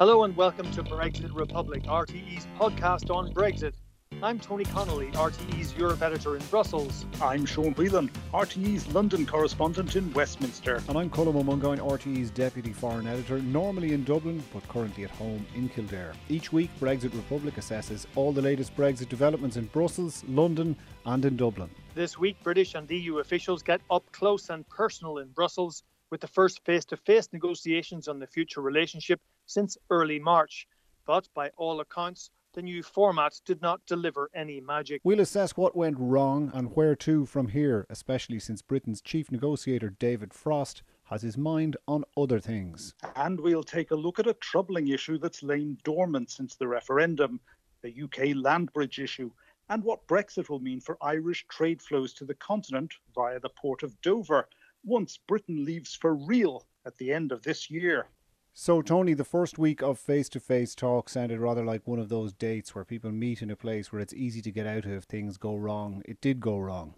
Hello and welcome to Brexit Republic, RTE's podcast on Brexit. I'm Tony Connolly, RTE's Europe editor in Brussels. I'm Sean Whelan, RTE's London correspondent in Westminster. And I'm Colm Ó Mongáin, RTE's deputy foreign editor, normally in Dublin, but currently at home in Kildare. Each week, Brexit Republic assesses all the latest Brexit developments in Brussels, London, and in Dublin. This week, British and EU officials get up close and personal in Brussels with the first face to face negotiations on the future relationship since early March. But by all accounts, the new format did not deliver any magic. We'll assess what went wrong and where to from here, especially since Britain's chief negotiator David Frost has his mind on other things. And we'll take a look at a troubling issue that's lain dormant since the referendum the UK land bridge issue, and what Brexit will mean for Irish trade flows to the continent via the port of Dover once Britain leaves for real at the end of this year. So, Tony, the first week of face to face talk sounded rather like one of those dates where people meet in a place where it's easy to get out of if things go wrong. It did go wrong.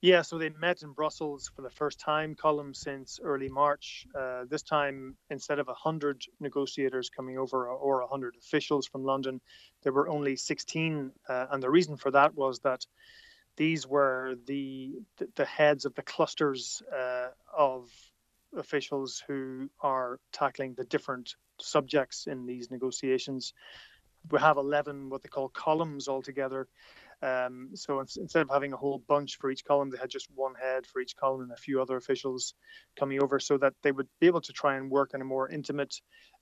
Yeah, so they met in Brussels for the first time, Colm since early March. Uh, this time, instead of 100 negotiators coming over or 100 officials from London, there were only 16. Uh, and the reason for that was that these were the, the heads of the clusters uh, of officials who are tackling the different subjects in these negotiations. We have 11 what they call columns altogether. Um, so instead of having a whole bunch for each column, they had just one head for each column and a few other officials coming over so that they would be able to try and work in a more intimate,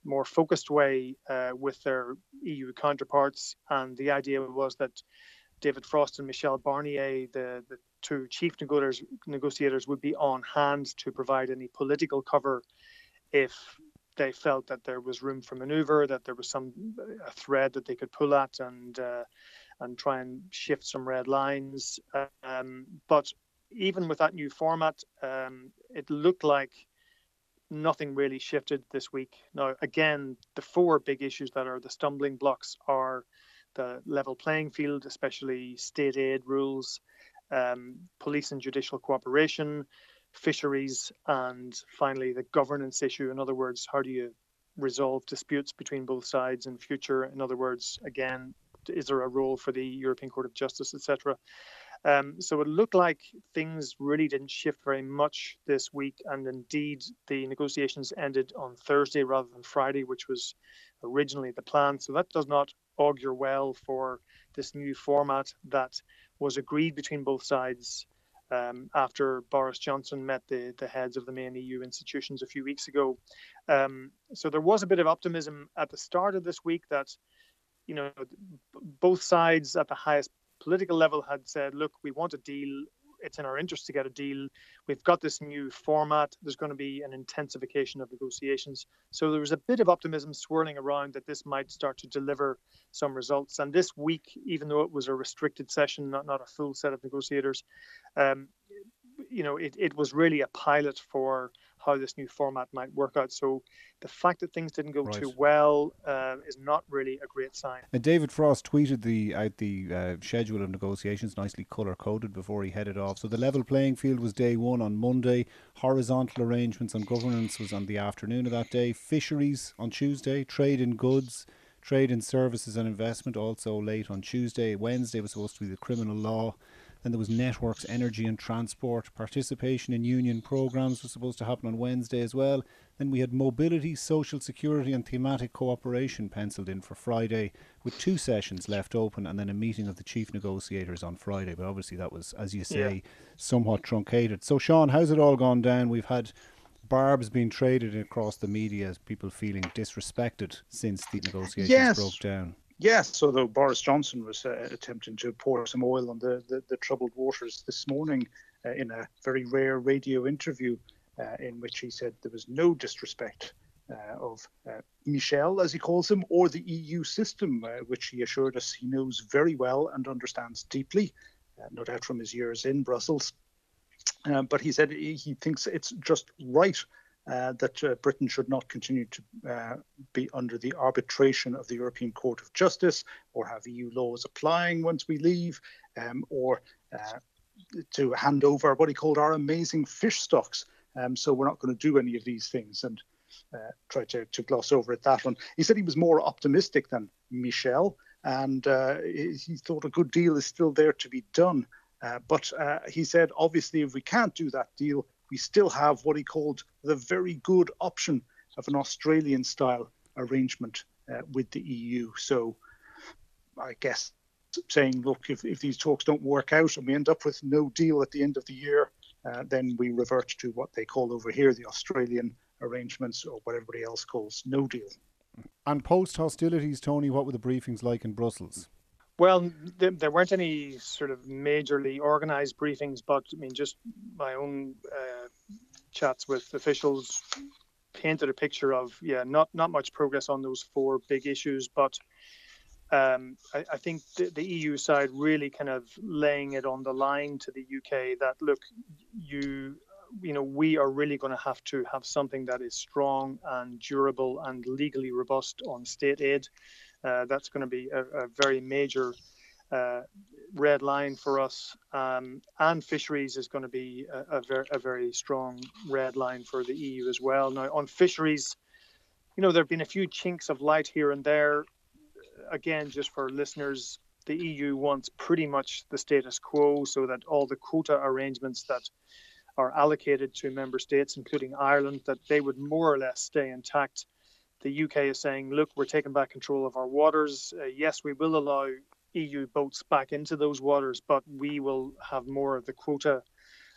more focused way uh, with their EU counterparts. And the idea was that David Frost and Michel Barnier, the, the two chief negotiators, negotiators would be on hand to provide any political cover if they felt that there was room for maneuver, that there was some a thread that they could pull at and uh, and try and shift some red lines. Um, but even with that new format, um, it looked like nothing really shifted this week. Now, again, the four big issues that are the stumbling blocks are the level playing field, especially state aid rules, um, police and judicial cooperation, fisheries, and finally the governance issue. In other words, how do you resolve disputes between both sides in future? In other words, again, is there a role for the European Court of Justice, etc.? Um, so it looked like things really didn't shift very much this week, and indeed the negotiations ended on Thursday rather than Friday, which was originally the plan. So that does not augur well for this new format that was agreed between both sides um, after Boris Johnson met the, the heads of the main EU institutions a few weeks ago. Um, so there was a bit of optimism at the start of this week that, you know, both sides at the highest political level had said, look, we want a deal it's in our interest to get a deal. We've got this new format. There's going to be an intensification of negotiations. So there was a bit of optimism swirling around that this might start to deliver some results. And this week, even though it was a restricted session, not, not a full set of negotiators, um, you know, it, it was really a pilot for how this new format might work out. So the fact that things didn't go right. too well uh, is not really a great sign. And David Frost tweeted the out the uh, schedule of negotiations nicely color coded before he headed off. So the level playing field was day one on Monday. Horizontal arrangements on governance was on the afternoon of that day. Fisheries on Tuesday. Trade in goods. Trade in services and investment also late on Tuesday. Wednesday was supposed to be the criminal law. Then there was networks, energy and transport. Participation in union programs was supposed to happen on Wednesday as well. Then we had mobility, social security and thematic cooperation penciled in for Friday with two sessions left open and then a meeting of the chief negotiators on Friday. But obviously that was, as you say, yeah. somewhat truncated. So Sean, how's it all gone down? We've had barbs being traded across the media as people feeling disrespected since the negotiations yes. broke down. Yes, although Boris Johnson was uh, attempting to pour some oil on the, the, the troubled waters this morning uh, in a very rare radio interview uh, in which he said there was no disrespect uh, of uh, Michel, as he calls him, or the EU system, uh, which he assured us he knows very well and understands deeply, no doubt from his years in Brussels. but he said he thinks it's just right uh, that uh, Britain should not continue to uh, be under the arbitration of the European Court of Justice or have EU laws applying once we leave, um, or uh, to hand over what he called our amazing fish stocks. Um, so we're not going to do any of these things. And uh, tried to, to gloss over at that one. He said he was more optimistic than Michel, and uh, he, thought a good deal is still there to be done. But he said, obviously, if we can't do that deal, we still have what he called the very good option of an Australian style arrangement uh, with the EU. So I guess saying, look, if, if these talks don't work out and we end up with no deal at the end of the year, uh, then we revert to what they call over here the Australian arrangements or what everybody else calls no deal. And post hostilities, Tony, what were the briefings like in Brussels? Well, there, there weren't any sort of majorly organised briefings, but I mean, just my own uh, chats with officials painted a picture of yeah, not not much progress on those four big issues, but um, I, I, think the, the, EU side really kind of laying it on the line to the UK that look, you you know we are really going to have to have something that is strong and durable and legally robust on state aid. Uh, that's going to be a, a very major uh, red line for us. Um, and fisheries is going to be a, a, ver- a, very strong red line for the EU as well. Now, on fisheries, you know, there have been a few chinks of light here and there. Again, just for listeners, the EU wants pretty much the status quo so that all the quota arrangements that are allocated to member states, including Ireland, that they would more or less stay intact. The UK is saying, look, we're taking back control of our waters. Uh, yes, we will allow EU boats back into those waters, but we will have more of the quota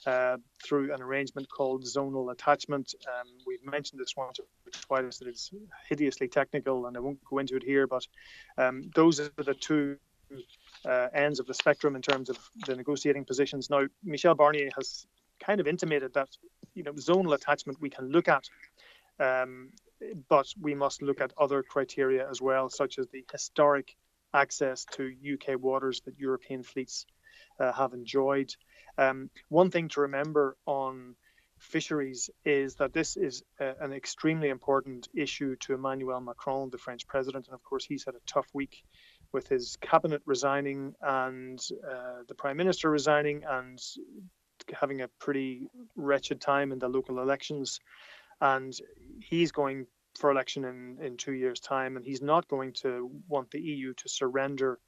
uh, through an arrangement called zonal attachment. Um, we've mentioned this once or twice that it's hideously technical, and I won't go into it here, but um, those are the two uh, ends of the spectrum in terms of the negotiating positions. Now, Michel Barnier has kind of intimated that you know zonal attachment we can look at. Um, but we must look at other criteria as well, such as the historic access to UK waters that European fleets uh, have enjoyed. Um, one thing to remember on fisheries is that this is uh, an extremely important issue to Emmanuel Macron, the French president, and of course he's had a tough week with his cabinet resigning and uh, the prime minister resigning and having a pretty wretched time in the local elections. And he's going for election in, in two years' time, and he's not going to want the EU to surrender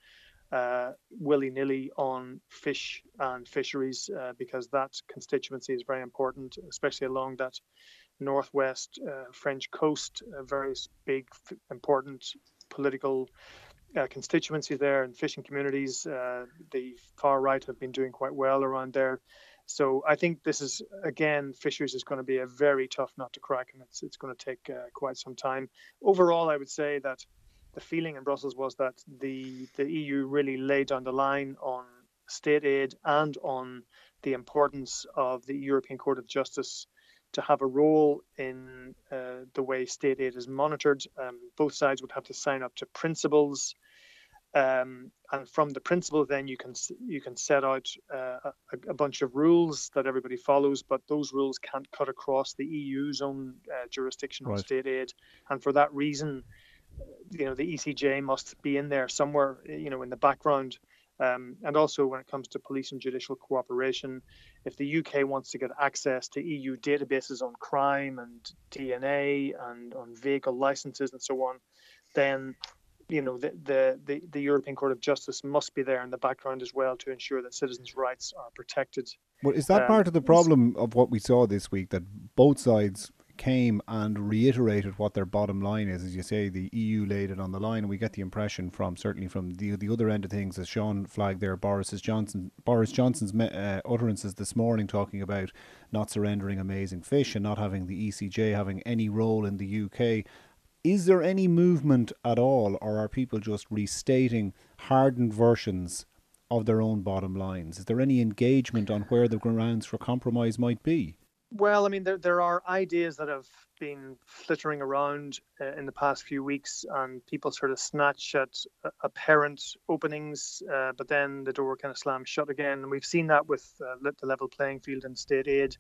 uh, willy nilly on fish and fisheries uh, because that constituency is very important, especially along that northwest uh, French coast, a very big, important political uh, constituency there and fishing communities. Uh, the far right have been doing quite well around there. So I think this is again, fisheries is going to be a very tough nut to crack, and it's it's going to take uh, quite some time. Overall, I would say that the feeling in Brussels was that the the EU really laid down the line on state aid and on the importance of the European Court of Justice to have a role in uh, the way state aid is monitored. Um, both sides would have to sign up to principles um, and from the principle, then you can you can set out uh, a, a, bunch of rules that everybody follows, but those rules can't cut across the EU's own uh, jurisdiction right. on state aid. And for that reason, you know, the ECJ must be in there somewhere, you know, in the background. Um, and also, when it comes to police and judicial cooperation, if the UK wants to get access to EU databases on crime and DNA and on vehicle licenses and so on, then you know the, the, the the European Court of Justice must be there in the background as well to ensure that citizens' rights are protected. Well, is that um, part of the problem of what we saw this week that both sides came and reiterated what their bottom line is? As you say, the EU laid it on the line, and we get the impression from certainly from the the other end of things, as Sean flagged there, Boris's Johnson Boris Johnson's uh, utterances this morning talking about not surrendering amazing fish and not having the ECJ having any role in the UK is there any movement at all, or are people just restating hardened versions of their own bottom lines? Is there any engagement on where the grounds for compromise might be? Well, I mean, there, there are ideas that have been flittering around uh, in the past few weeks, and people sort of snatch at uh, apparent openings, uh, but then the door kind of slams shut again. And we've seen that with uh, the level playing field and state aid.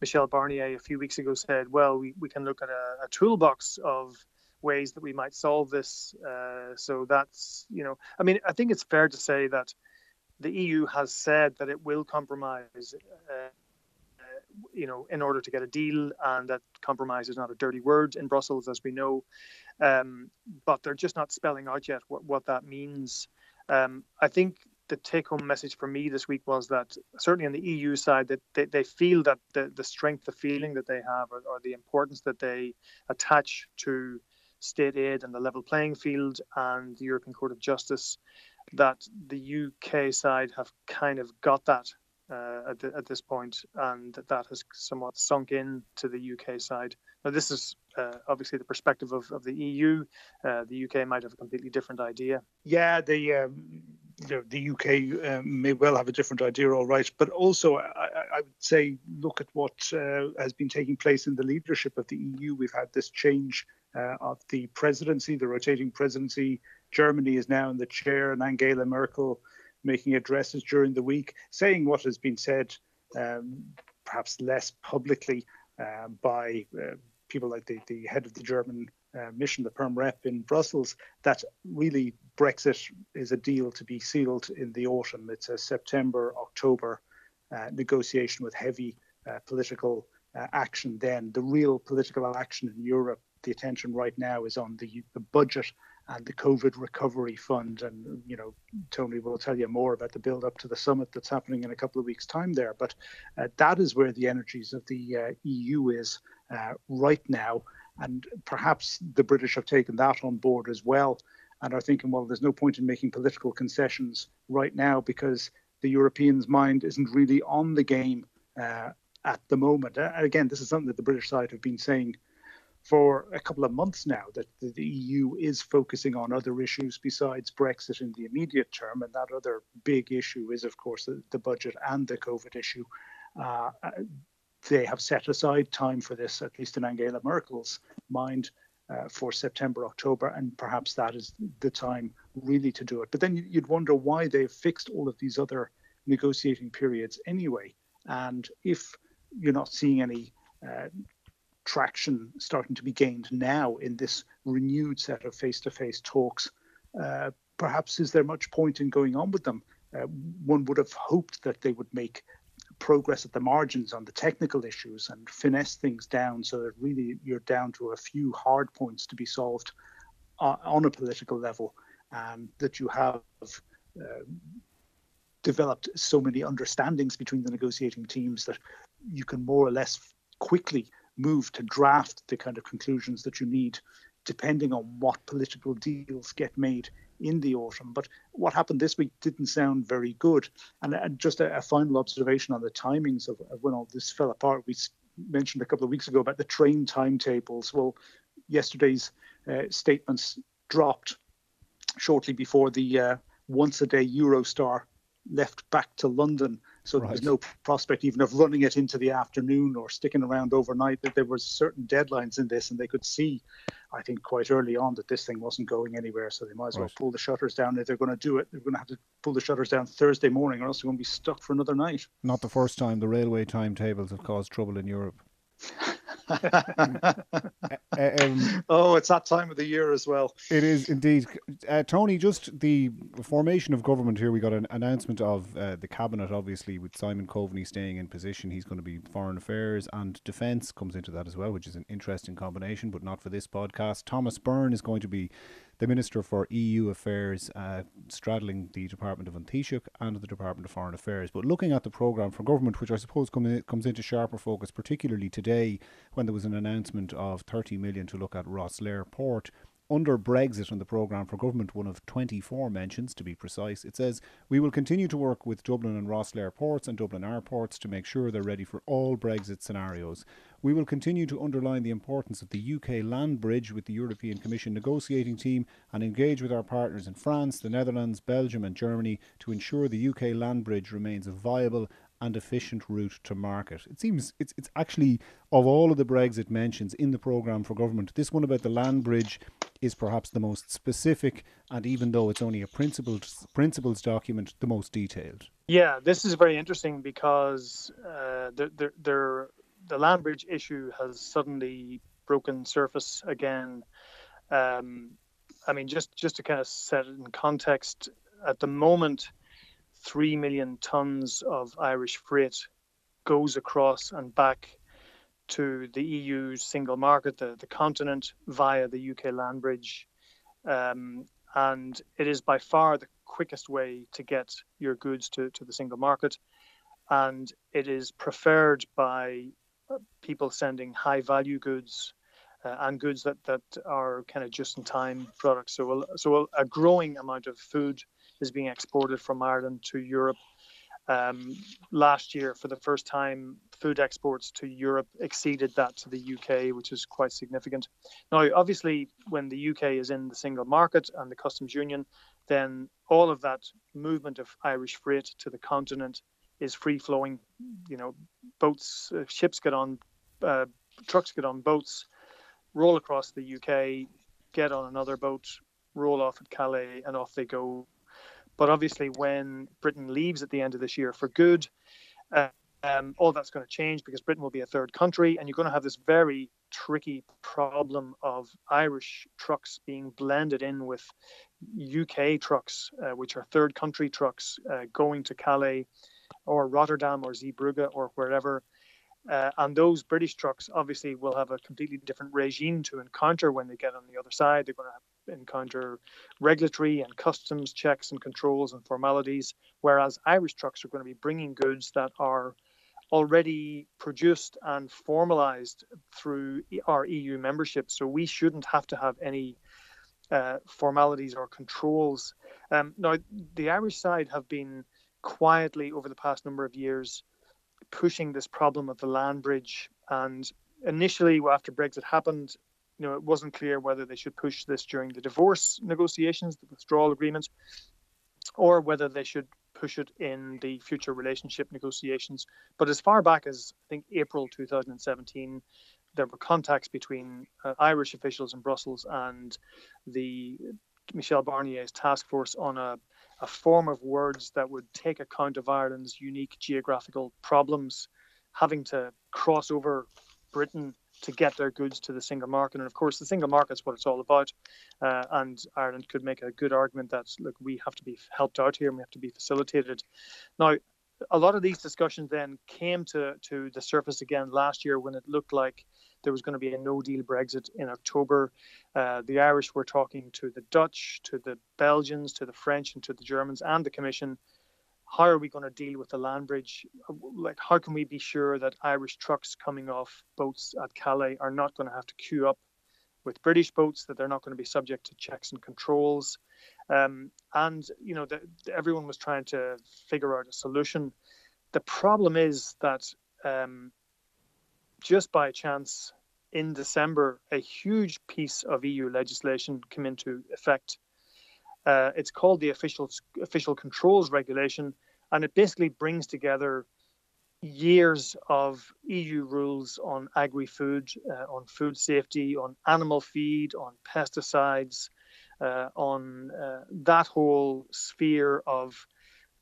Michel Barnier a few weeks ago said, well, we, we can look at a, a toolbox of ways that we might solve this. Uh, so that's, you know, I mean, I think it's fair to say that the EU has said that it will compromise uh, you know, in order to get a deal, and that compromise is not a dirty word in Brussels, as we know. Um, but they're just not spelling out yet what, what that means. Um, I think the take-home message for me this week was that certainly on the EU side that they, they feel that the, the strength, the feeling that they have, or, or the importance that they attach to state aid and the level playing field and the European Court of Justice, that the UK side have kind of got that uh, at, the, at, this point, and that, has somewhat sunk in to the UK side. Now, this is uh, obviously the perspective of, of the EU. Uh, the UK might have a completely different idea. Yeah, the um, the, the UK um, may well have a different idea, all right. But also, I, I would say, look at what uh, has been taking place in the leadership of the EU. We've had this change uh, of the presidency, the rotating presidency. Germany is now in the chair, and Angela Merkel making addresses during the week, saying what has been said, um, perhaps less publicly uh, by uh, people like the, the head of the German uh, mission, the Perm Rep in Brussels, that really Brexit is a deal to be sealed in the autumn. It's a September, October uh, negotiation with heavy uh, political uh, action then. The real political action in Europe, the attention right now is on the, the budget and the COVID recovery fund. And, you know, Tony will tell you more about the build up to the summit that's happening in a couple of weeks' time there. But uh, that is where the energies of the uh, EU is uh, right now. And perhaps the British have taken that on board as well and are thinking, well, there's no point in making political concessions right now because the Europeans' mind isn't really on the game uh, at the moment. Again, this is something that the British side have been saying for a couple of months now that the, EU is focusing on other issues besides Brexit in the immediate term. And that other big issue is, of course, the, the budget and the COVID issue. Uh, they have set aside time for this, at least in Angela Merkel's mind, uh, for September, October, and perhaps that is the time really to do it. But then you'd wonder why they've fixed all of these other negotiating periods anyway. And if you're not seeing any uh, traction starting to be gained now in this renewed set of face to face talks, uh, perhaps is there much point in going on with them? Uh, one would have hoped that they would make progress at the margins on the technical issues and finesse things down so that really you're down to a few hard points to be solved uh, on a political level and that you have uh, developed so many understandings between the negotiating teams that you can more or less quickly move to draft the kind of conclusions that you need depending on what political deals get made in the autumn. But what happened this week didn't sound very good. And, and just a, a, final observation on the timings of, of, when all this fell apart. We mentioned a couple of weeks ago about the train timetables. Well, yesterday's uh, statements dropped shortly before the uh, once a day Eurostar left back to London. So right. there's no prospect even of running it into the afternoon or sticking around overnight. That there were certain deadlines in this, and they could see I think quite early on that this thing wasn't going anywhere, so they might as right. well pull the shutters down. If they're going to do it, they're going to have to pull the shutters down Thursday morning, or else they're going to be stuck for another night. Not the first time the railway timetables have caused trouble in Europe. um, oh, it's that time of the year as well. It is indeed. Uh, Tony, just the formation of government here, we got an announcement of uh, the cabinet, obviously, with Simon Coveney staying in position. He's going to be foreign affairs and defence comes into that as well, which is an interesting combination, but not for this podcast. Thomas Byrne is going to be the Minister for EU Affairs, uh, straddling the Department of An Taoiseach and the Department of Foreign Affairs. But looking at the programme for government, which I suppose come in, comes into sharper focus, particularly today when there was an announcement of 30 million to look at Rosslare Port under Brexit and the programme for government, one of 24 mentions to be precise, it says, We will continue to work with Dublin and Rosslare ports and Dublin airports to make sure they're ready for all Brexit scenarios. We will continue to underline the importance of the UK land bridge with the European Commission negotiating team and engage with our partners in France, the Netherlands, Belgium, and Germany to ensure the UK land bridge remains a viable and efficient route to market. It seems it's it's actually of all of the Brexit mentions in the programme for government, this one about the land bridge is perhaps the most specific and even though it's only a principles principles document, the most detailed. Yeah, this is very interesting because uh, the, the, the land bridge issue has suddenly broken surface again. Um, I mean, just just to kind of set it in context, at the moment, 3 million tons of Irish freight goes across and back to the EU single market, the, the continent, via the UK land bridge. Um, and it is by far the quickest way to get your goods to, to the single market. And it is preferred by people sending high value goods uh, and goods that, that are kind of just in time products. So, so a growing amount of food is being exported from Ireland to Europe um, last year, for the first time, food exports to Europe exceeded that to the UK, which is quite significant. Now, obviously, when the UK is in the single market and the customs union, then all of that movement of Irish freight to the continent is free flowing. You know, boats, uh, ships get on, uh, trucks get on boats, roll across the UK, get on another boat, roll off at Calais, and off they go but obviously, when Britain leaves at the end of this year for good, uh, um, all that's going to change because Britain will be a third country, and you're going to have this very tricky problem of Irish trucks being blended in with UK trucks, uh, which are third country trucks uh, going to Calais or Rotterdam or Zeebrugge or wherever. Uh, and those British trucks obviously will have a completely different regime to encounter when they get on the other side. They're going to encounter regulatory and customs checks and controls and formalities, whereas Irish trucks are going to be bringing goods that are already produced and formalized through our EU membership. So we shouldn't have to have any uh, formalities or controls. Um, now, the Irish side have been quietly over the past number of years pushing this problem of the land bridge. And initially, after Brexit happened, you know, it wasn't clear whether they should push this during the divorce negotiations, the withdrawal agreement, or whether they should push it in the future relationship negotiations. But as far back as I think April 2017, there were contacts between uh, Irish officials in Brussels and the Michel Barnier's task force on a, a form of words that would take account of Ireland's unique geographical problems, having to cross over Britain to get their goods to the single market. And of course, the single market is what it's all about. Uh, and Ireland could make a good argument that look, we have to be helped out here and we have to be facilitated. Now, a lot of these discussions then came to, to the surface again last year when it looked like there was going to be a no deal Brexit in October. Uh, the Irish were talking to the Dutch, to the Belgians, to the French, and to the Germans and the Commission how are we going to deal with the land bridge? Like, how can we be sure that Irish trucks coming off boats at Calais are not going to have to queue up with British boats, that they're not going to be subject to checks and controls? Um, and, you know, the, everyone was trying to figure out a solution. The problem is that um, just by chance, in December, a huge piece of EU legislation came into effect. Uh, it's called the official official controls regulation, and it basically brings together years of EU rules on agri-food, uh, on food safety, on animal feed, on pesticides, uh, on uh, that whole sphere of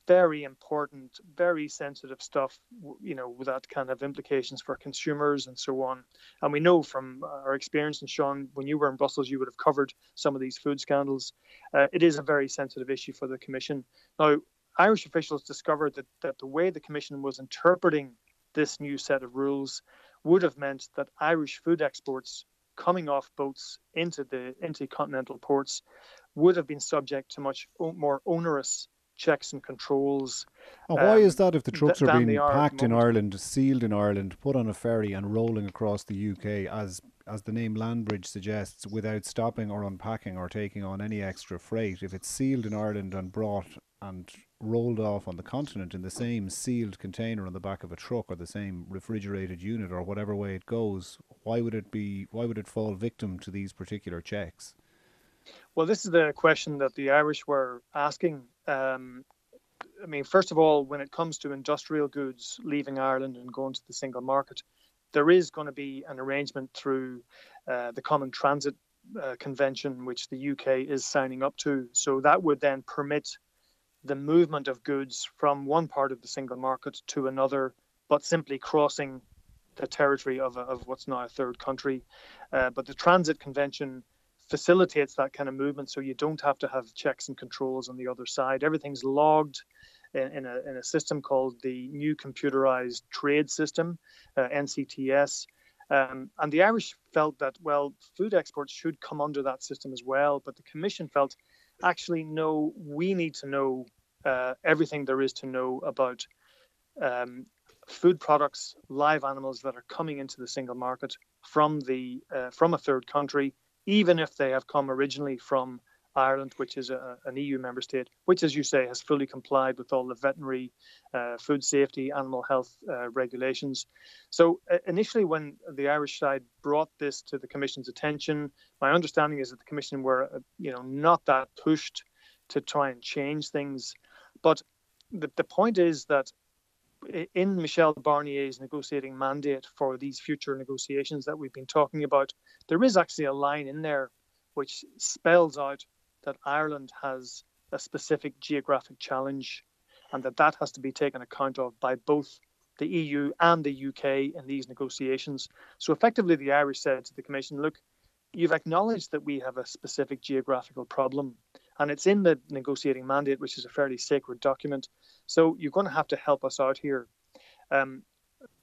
very important, very sensitive stuff, you know, that kind of implications for consumers and so on. And we know from our experience, and Sean, when you were in Brussels, you would have covered some of these food scandals. Uh, it is a very sensitive issue for the Commission. Now, Irish officials discovered that, that the way the Commission was interpreting this new set of rules would have meant that Irish food exports coming off boats into the intercontinental ports would have been subject to much more onerous checks and controls. And why um, is that if the trucks th- are being packed in Ireland, sealed in Ireland, put on a ferry and rolling across the UK as as the name Landbridge suggests, without stopping or unpacking or taking on any extra freight, if it's sealed in Ireland and brought and rolled off on the continent in the same sealed container on the back of a truck or the same refrigerated unit or whatever way it goes, why would it be why would it fall victim to these particular checks? Well, this is the question that the Irish were asking. Um, I mean, first of all, when it comes to industrial goods leaving Ireland and going to the single market, there is going to be an arrangement through uh, the Common Transit uh, Convention, which the UK is signing up to. So that would then permit the movement of goods from one part of the single market to another, but simply crossing the territory of, a, of what's now a third country. Uh, but the Transit Convention facilitates that kind of movement so you don't have to have checks and controls on the other side everything's logged in, in, a, in a system called the New Computerized Trade System, uh, NCTS. Um, and the Irish felt that, well, food exports should come under that system as well. But the Commission felt, actually, no, we need to know uh, everything there is to know about um, food products, live animals that are coming into the single market from the uh, from a third country, even if they have come originally from Ireland, which is a, an EU member state, which, as you say, has fully complied with all the veterinary, uh, food safety, animal health uh, regulations. So uh, initially, when the Irish side brought this to the Commission's attention, my understanding is that the Commission were, uh, you know, not that pushed to try and change things. But the, the point is that in Michel Barnier's negotiating mandate for these future negotiations that we've been talking about, there is actually a line in there which spells out that Ireland has a specific geographic challenge and that that has to be taken account of by both the EU and the UK in these negotiations. So effectively, the Irish said to the Commission, look, you've acknowledged that we have a specific geographical problem, and it's in the negotiating mandate, which is a fairly sacred document. So you're going to have to help us out here. Um,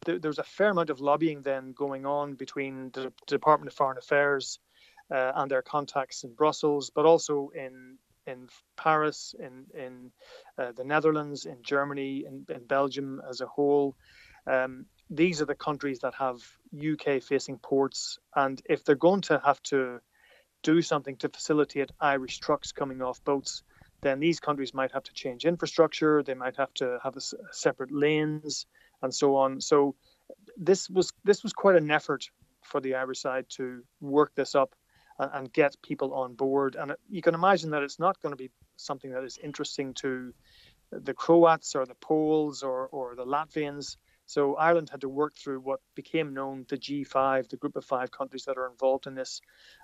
th- was a fair amount of lobbying then going on between the Department of Foreign Affairs uh, and their contacts in Brussels, but also in in Paris, in in uh, the Netherlands, in Germany, in, in Belgium as a whole. Um, these are the countries that have UK facing ports, and if they're going to have to do something to facilitate Irish trucks coming off boats, then these countries might have to change infrastructure. They might have to have a, a separate lanes and so on. So this was this was quite an effort for the Irish side to work this up and, and get people on board. And you can imagine that it's not going to be something that is interesting to the Croats or the Poles or, or the Latvians. So Ireland had to work through what became known the G5, the group of five countries that are involved in this,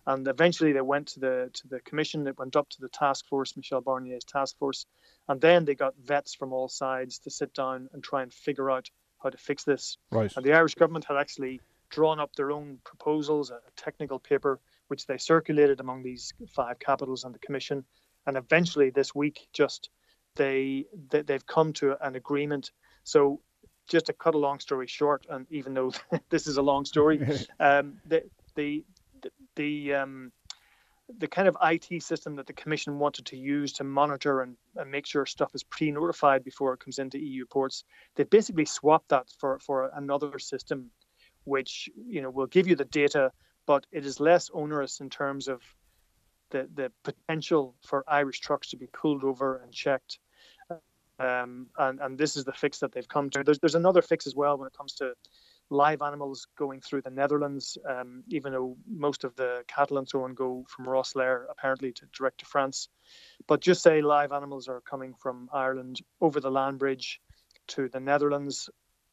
and eventually they went to the to the commission. It went up to the task force, Michel Barnier's task force, and then they got vets from all sides to sit down and try and figure out how to fix this. Right. And the Irish government had actually drawn up their own proposals, a technical paper which they circulated among these five capitals and the commission. And eventually, this week, just they, they they've come to an agreement. So, just to cut a long story short, and even though this is a long story, um, the the the um, the kind of IT system that the Commission wanted to use to monitor and, and make sure stuff is pre-notified before it comes into EU ports, they basically swapped that for, for another system, which you know will give you the data but it is less onerous in terms of the, the potential for Irish trucks to be pulled over and checked. Um, and, and this is the fix that they've come to. There's, there's another fix as well when it comes to live animals going through the Netherlands, um, even though most of the cattle and so on go from Rosslare apparently to direct to France. But just say live animals are coming from Ireland over the land bridge to the Netherlands.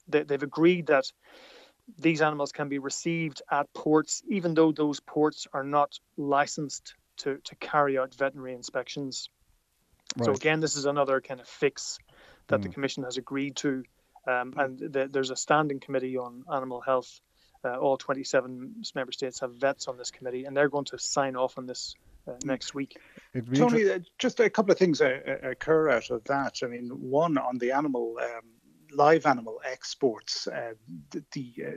They, they've agreed that these animals can be received at ports, even though those ports are not licensed to, to carry out veterinary inspections. Right. So again, this is another kind of fix that mm. the Commission has agreed to, um, and the, there's a standing committee on animal health. Uh, all 27 member states have vets on this committee, and they're going to sign off on this uh, mm. next week. Tony, uh, just a couple of things uh, uh, occur out of that. I mean, one on the animal um, live animal exports. Uh, the, the uh,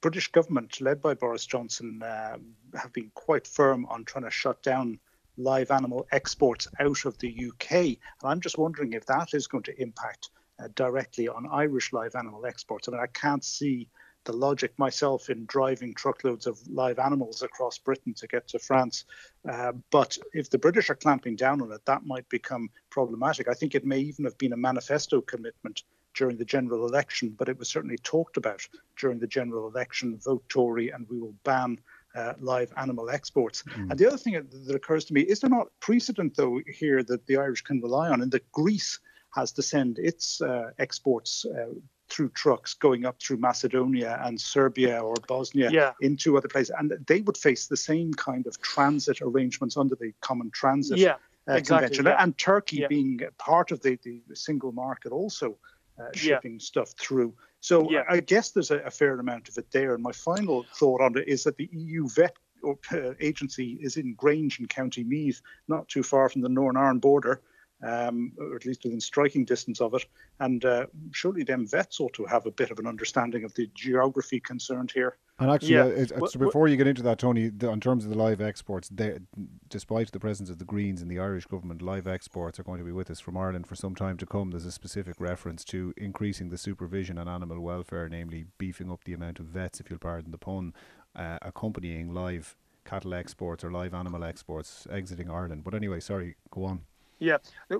British government, led by Boris Johnson, um, have been quite firm on trying to shut down live animal exports out of the UK. And I'm just wondering if that is going to impact uh, directly on Irish live animal exports. I mean, I can't see the logic myself in driving truckloads of live animals across Britain to get to France. Uh, but if the British are clamping down on it, that might become problematic. I think it may even have been a manifesto commitment during the general election, but it was certainly talked about during the general election vote Tory and we will ban uh, live animal exports. Mm. And the other thing that occurs to me is there not precedent, though, here that the Irish can rely on, In that Greece has to send its uh, exports uh, through trucks going up through Macedonia and Serbia or Bosnia yeah. into other places, and they would face the same kind of transit arrangements under the Common Transit yeah, uh, exactly, Convention, yeah. and Turkey being part of the, the single market also uh, shipping stuff through. So yeah. I guess there's a, a, fair amount of it there. And my final thought on it is that the EU vet uh, agency is in Grange in County Meath, not too far from the Northern Ireland border. Um, or at least within striking distance of it. And uh, surely them vets ought to have a bit of an understanding of the geography concerned here. And actually, yeah. uh, it's, it's, before you get into that, Tony, the, in terms of the live exports, they, despite the presence of the Greens in the Irish government, live exports are going to be with us from Ireland for some time to come. There's a specific reference to increasing the supervision on animal welfare, namely beefing up the amount of vets, if you'll pardon the pun, uh, accompanying live cattle exports or live animal exports exiting Ireland. But anyway, sorry, go on. Yeah,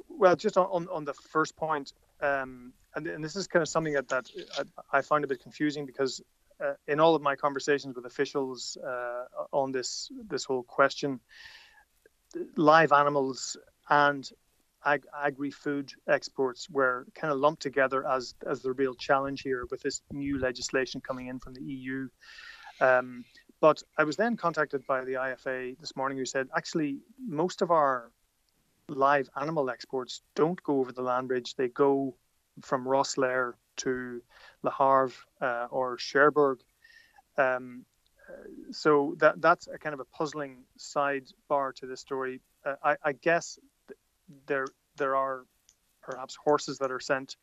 well, just on on the first point, um, and, and this is kind of something that that I, I find a bit confusing because uh, in all of my conversations with officials uh, on this this whole question, live animals and ag- agri-food exports were kind of lumped together as as the real challenge here with this new legislation coming in from the EU. Um, but I was then contacted by the IFA this morning who said actually most of our live animal exports don't go over the land bridge. They go from Rosslare to Le Havre uh, or Cherbourg. Um, so that that's a kind of a puzzling sidebar to this story. Uh, I, I, guess there there are perhaps horses that are sent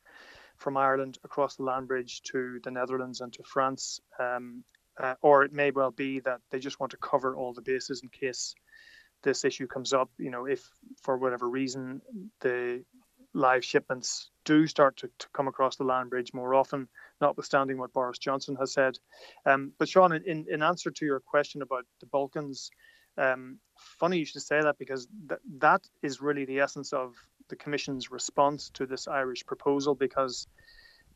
from Ireland across the land bridge to the Netherlands and to France, um, uh, or it may well be that they just want to cover all the bases in case this issue comes up, you know, if for whatever reason the live shipments do start to, to come across the land bridge more often, notwithstanding what Boris Johnson has said. Um, but Sean, in, in answer to your question about the Balkans, um, funny you should say that because th- that is really the essence of the Commission's response to this Irish proposal because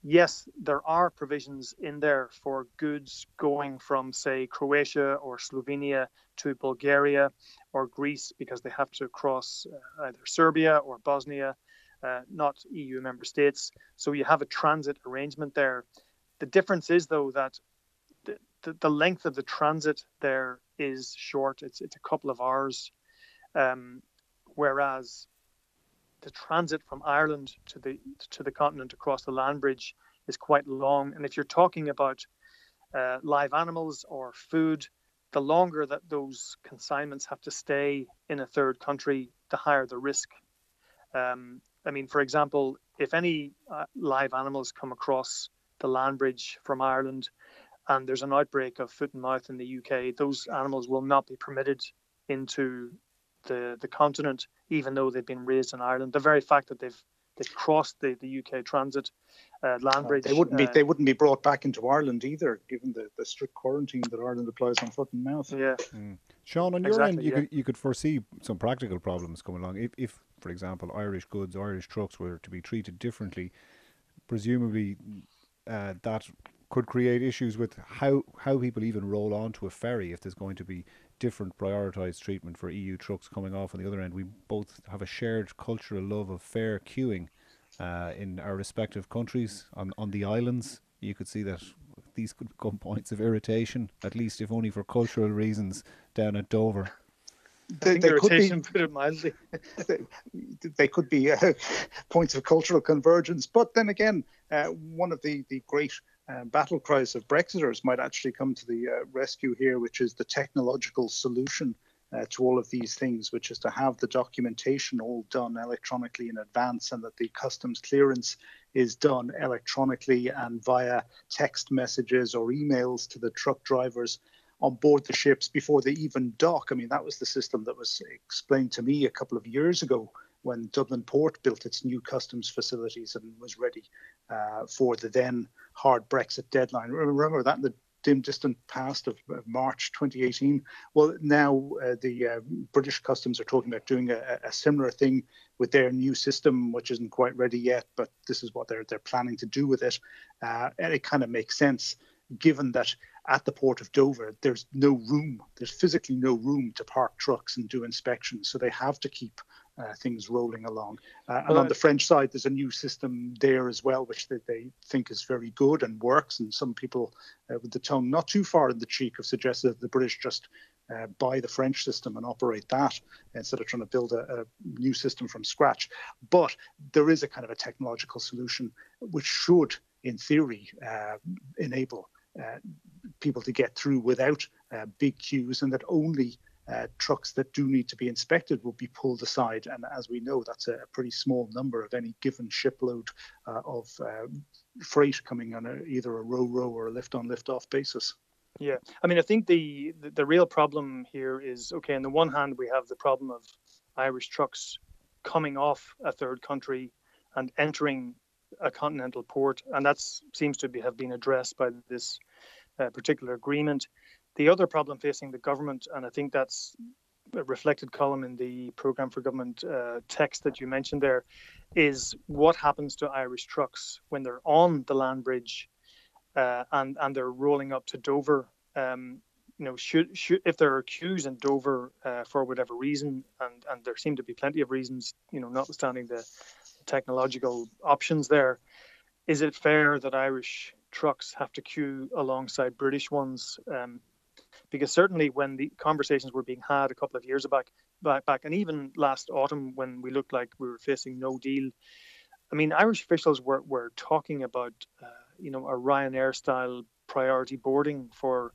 yes, there are provisions in there for goods going from, say, Croatia or Slovenia to Bulgaria or Greece because they have to cross uh, either Serbia or Bosnia, uh, not EU member states. So you have a transit arrangement there. The difference is, though, that the, the, length of the transit there is short. It's it's a couple of hours, um, whereas the transit from Ireland to the to the continent across the land bridge is quite long. And if you're talking about uh, live animals or food, the longer that those consignments have to stay in a third country, the higher the risk. Um, I mean, for example, if any uh, live animals come across the land bridge from Ireland and there's an outbreak of foot and mouth in the UK, those animals will not be permitted into the the continent, even though they've been raised in Ireland. The very fact that they've they've crossed the, the UK transit uh, land bridge. they wouldn't be uh, they wouldn't be brought back into Ireland either, given the, the strict quarantine that Ireland applies on foot and mouth. Yeah. Mm. Sean, on your end, you yeah. could you could foresee some practical problems coming along if, if, for example, Irish goods, Irish trucks were to be treated differently. Presumably, uh, that could create issues with how how people even roll onto a ferry if there's going to be different prioritized treatment for EU trucks coming off on the other end. We both have a shared cultural love of fair queuing uh, in our respective countries on, on the islands. You could see that these could become points of irritation, at least if only for cultural reasons, down at Dover. They, they could be, put it mildly. they, they, could be uh, points of cultural convergence. But then again, uh, one of the, the great uh, battle cries of Brexiters might actually come to the uh, rescue here, which is the technological solution uh, to all of these things, which is to have the documentation all done electronically in advance and that the customs clearance is done electronically and via text messages or emails to the truck drivers on board the ships before they even dock. I mean, that was the system that was explained to me a couple of years ago when Dublin Port built its new customs facilities and was ready uh, for the then hard Brexit deadline. Remember that in the dim distant past of, of March 2018. Well, now uh, the uh, British Customs are talking about doing a, a, similar thing with their new system, which isn't quite ready yet, but this is what they're they're planning to do with it. Uh, and it kind of makes sense, given that at the port of Dover there's no room, there's physically no room to park trucks and do inspections, so they have to keep uh, things rolling along. Uh, and on the French side, there's a new system there as well, which they, they think is very good and works. And some people uh, with the tongue not too far in the cheek have suggested that the British just uh, buy the French system and operate that instead of trying to build a, a, new system from scratch. But there is a kind of a technological solution which should, in theory, uh, enable uh, people to get through without big queues and that only uh, trucks that do need to be inspected will be pulled aside. And as we know, that's a, pretty small number of any given shipload uh, of uh, freight coming on a, either a ro-ro or a lift on lift off basis. Yeah, I mean, I think the, the, the real problem here is okay. On the one hand, we have the problem of Irish trucks coming off a third country and entering a continental port, and that seems to be, have been addressed by this uh, particular agreement. The other problem facing the government, and I think that's a reflected Colm in the program for government uh, text that you mentioned there, is what happens to Irish trucks when they're on the land bridge uh, and and they're rolling up to Dover. Um, you know, should should if there are queues in Dover uh, for whatever reason, and and there seem to be plenty of reasons, you know, notwithstanding the technological options there, is it fair that Irish trucks have to queue alongside British ones? Um, because certainly when the conversations were being had a couple of years back, back, back, and even last autumn when we looked like we were facing no deal, I mean, Irish officials were were talking about, uh, you know, a Ryanair style priority boarding for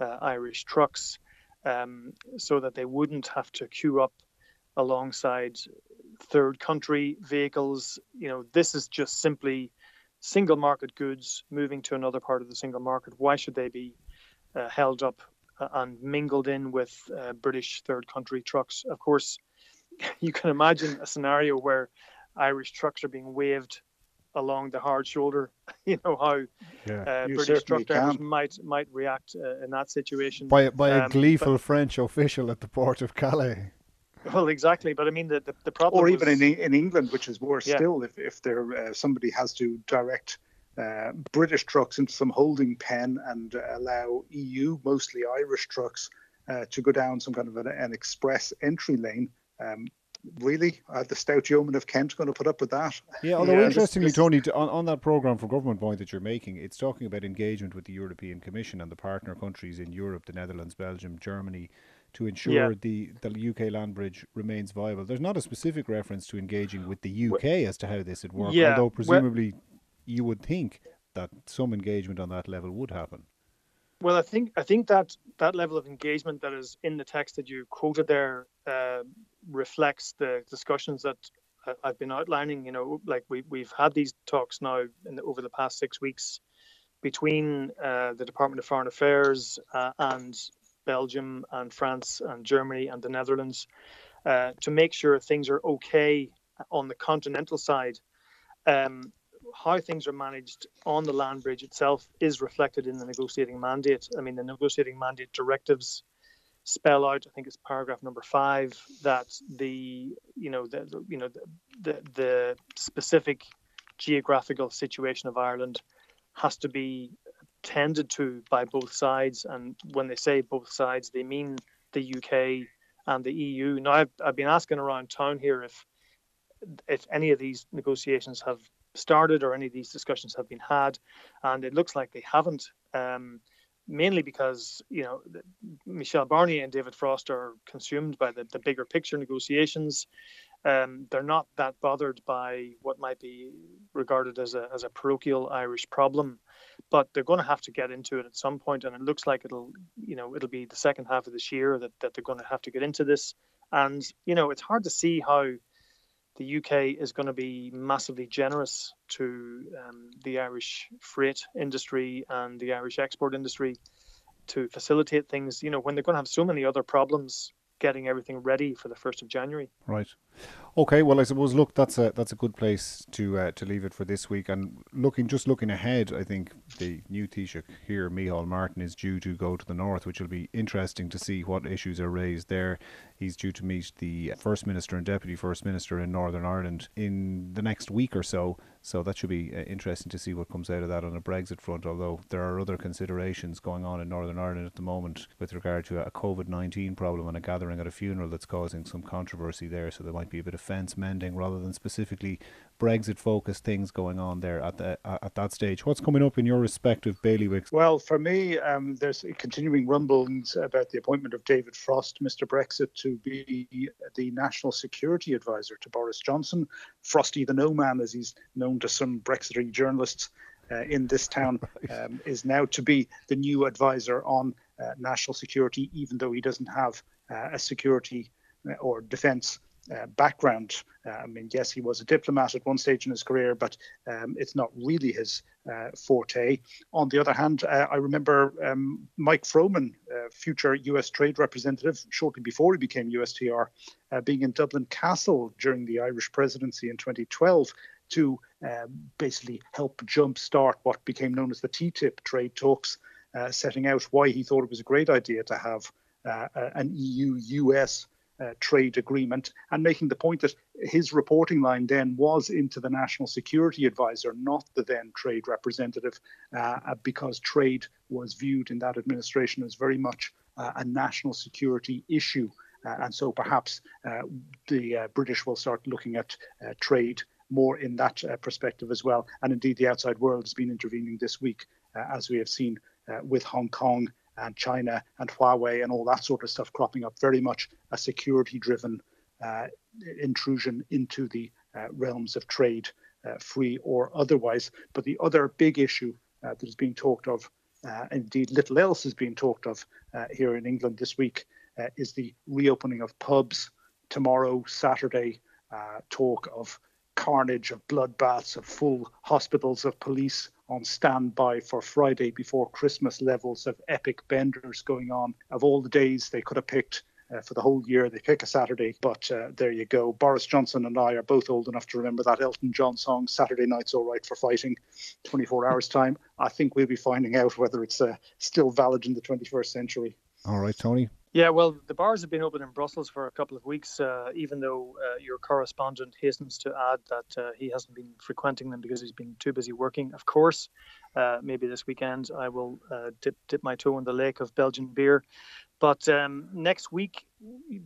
uh, Irish trucks, um, so that they wouldn't have to queue up alongside third country vehicles. You know, this is just simply single market goods moving to another part of the single market. Why should they be uh, held up uh, and mingled in with uh, British third country trucks? Of course, you can imagine a scenario where Irish trucks are being waved along the hard shoulder. You know how yeah, uh, British truck drivers can. might might react uh, in that situation by by a um, gleeful but, French official at the port of Calais. Well, exactly, but I mean the the, the problem. Or even was, in in England, which is worse yeah. still, if if there uh, somebody has to direct. Uh, British trucks into some holding pen and uh, allow EU, mostly Irish trucks, uh, to go down some kind of an, an express entry lane. Um, really, uh, the stout yeoman of Kent going to put up with that? Yeah, although yeah, interestingly, this, Tony, on, on that programme for government point that you're making, it's talking about engagement with the European Commission and the partner countries in Europe, the Netherlands, Belgium, Germany, to ensure yeah. the, the UK land bridge remains viable. There's not a specific reference to engaging with the UK as to how this would work, yeah. although presumably well, you would think that some engagement on that level would happen. Well, I think I think that that level of engagement that is in the text that you quoted there uh, reflects the discussions that I've been outlining. You know, like we we've had these talks now the, over the past six weeks between uh, the Department of Foreign Affairs uh, and Belgium and France and Germany and the Netherlands uh, to make sure things are okay on the continental side. Um, how things are managed on the land bridge itself is reflected in the negotiating mandate. I mean, the negotiating mandate directives spell out, I think it's paragraph number five, that the you know the, you know the, the, the specific geographical situation of Ireland has to be tended to by both sides. And when they say both sides, they mean the UK and the EU. Now, I've, I've been asking around town here if if any of these negotiations have started or any of these discussions have been had, and it looks like they haven't. Um, mainly because you know Michel Barnier and David Frost are consumed by the, the bigger picture negotiations. Um, they're not that bothered by what might be regarded as a as a parochial Irish problem, but they're going to have to get into it at some point, and it looks like it'll you know it'll be the second half of this year that that they're going to have to get into this. And you know it's hard to see how the UK is going to be massively generous to um, the Irish freight industry and the Irish export industry to facilitate things. You know, when they're going to have so many other problems getting everything ready for the first of January. Right. Okay. Well, I suppose look, that's a that's a good place to uh, to leave it for this week. And looking just looking ahead, I think the new Taoiseach here, Micheál Martin, is due to go to the north, which will be interesting to see what issues are raised there. He's due to meet the First Minister and Deputy First Minister in Northern Ireland in the next week or so. So that should be uh, interesting to see what comes out of that on a Brexit front. Although there are other considerations going on in Northern Ireland at the moment with regard to a COVID 19 problem and a gathering at a funeral that's causing some controversy there. So there might be a bit of fence mending rather than specifically Brexit focused things going on there at the at that stage. What's coming up in your respective bailiwicks? Well, for me, um, there's continuing rumblings about the appointment of David Frost, Mr. Brexit, to be the national security advisor to Boris Johnson. Frosty the No Man, as he's known to some Brexitery journalists uh, in this town, um, is now to be the new advisor on uh, national security, even though he doesn't have uh, a security or defence uh, background. Uh, I mean, yes, he was a diplomat at one stage in his career, but um, it's not really his uh, forte. On the other hand, uh, I remember um, Mike Froman, uh, future US trade representative, shortly before he became USTR, uh, being in Dublin Castle during the Irish presidency in 2012 to basically help jumpstart what became known as the TTIP trade talks, setting out why he thought it was a great idea to have an EU US uh, trade agreement and making the point that his reporting line then was into the national security advisor, not the then trade representative, uh, uh because trade was viewed in that administration as very much uh, a national security issue. Uh, and so perhaps uh, the British will start looking at trade more in that perspective as well. And indeed, the outside world has been intervening this week, as we have seen with Hong Kong and China and Huawei and all that sort of stuff cropping up, very much a security driven uh, intrusion into the uh, realms of trade, uh, free or otherwise. But the other big issue uh, that is being talked of, uh, indeed little else is being talked of uh, here in England this week, is the reopening of pubs tomorrow, Saturday, talk of carnage, of bloodbaths, of full hospitals, of police on standby for Friday before Christmas levels of epic benders going on. Of all the days they could have picked uh, for the whole year, they pick a Saturday. But uh, there you go. Boris Johnson and I are both old enough to remember that Elton John song, Saturday Night's All Right for Fighting, 24 hours time. I think we'll be finding out whether it's uh, still valid in the 21st century. All right, Tony. Yeah, well, the bars have been open in Brussels for a couple of weeks, uh, even though uh, your correspondent hastens to add that uh, he hasn't been frequenting them because he's been too busy working. Of course, uh, maybe this weekend I will uh, dip, dip my toe in the lake of Belgian beer. But um, next week,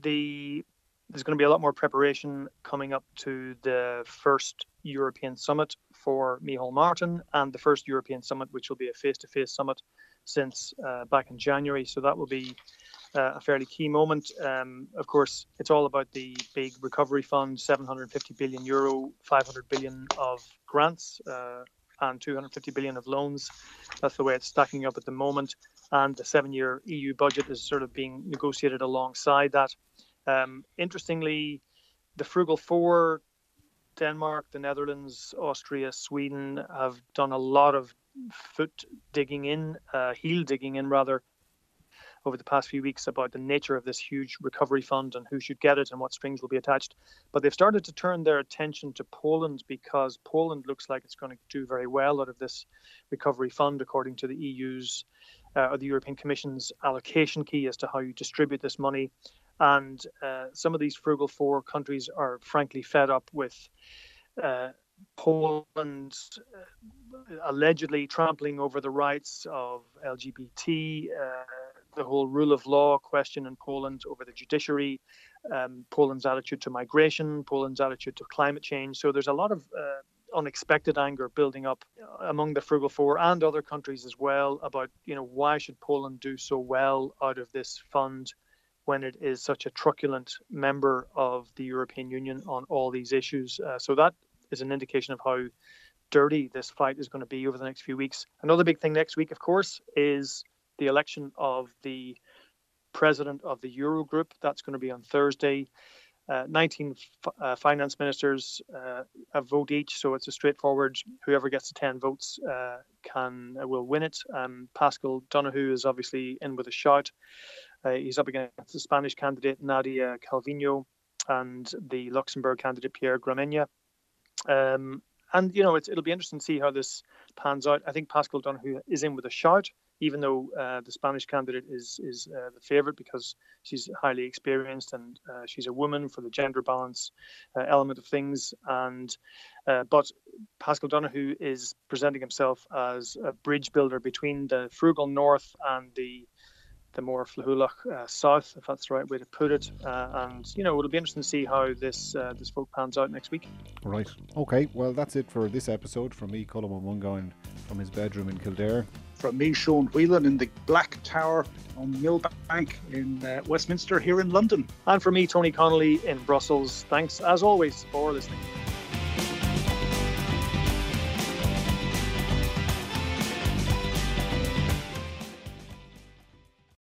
the there's going to be a lot more preparation coming up to the first European summit for Micheál Martin and the first European summit, which will be a face to face summit since uh, back in January. So that will be uh, a fairly key moment. Um, of course, it's all about the big recovery fund 750 billion euro, 500 billion of grants, uh, and 250 billion of loans. That's the way it's stacking up at the moment. And the seven year EU budget is sort of being negotiated alongside that. Um, interestingly, the Frugal Four, Denmark, the Netherlands, Austria, Sweden have done a lot of foot digging in, uh, heel digging in rather, over the past few weeks about the nature of this huge recovery fund and who should get it and what strings will be attached. But they've started to turn their attention to Poland because Poland looks like it's going to do very well out of this recovery fund, according to the EU's uh, or the European Commission's allocation key as to how you distribute this money. And uh, some of these frugal four countries are frankly fed up with. Uh, Poland uh, allegedly trampling over the rights of LGBT, uh, the whole rule of law question in Poland over the judiciary, um, Poland's attitude to migration, Poland's attitude to climate change. So there's a lot of uh, unexpected anger building up among the frugal four and other countries as well about you know why should Poland do so well out of this fund when it is such a truculent member of the European Union on all these issues. Uh, so that is an indication of how dirty this fight is going to be over the next few weeks. Another big thing next week, of course, is the election of the president of the Eurogroup. That's going to be on Thursday. Uh, 19 f- uh, finance ministers uh, a vote each, so it's a straightforward. Whoever gets the 10 votes uh, can uh, will win it. Um, Paschal Donohoe is obviously in with a shout. Uh, he's up against the Spanish candidate Nadia Calvino and the Luxembourg candidate Pierre Gramegna. Um, and you know, it'll be interesting to see how this pans out. I think Paschal Donohoe is in with a shout even though uh, the Spanish candidate is is uh, the favorite because she's highly experienced and uh, she's a woman for the gender balance uh, element of things. And uh, but Paschal Donohoe is presenting himself as a bridge builder between the frugal north and the the more flaithiúlach uh, south, if that's the right way to put it. Uh, and you know, it'll be interesting to see how this uh, this vote pans out next week. Right. Okay. Well, that's it for this episode. From me, Colm Ó Mongáin, from his bedroom in Kildare. From me, Sean Whelan, in the Black Tower on Millbank in uh, Westminster here in London. And from me, Tony Connolly in Brussels. Thanks as always for listening.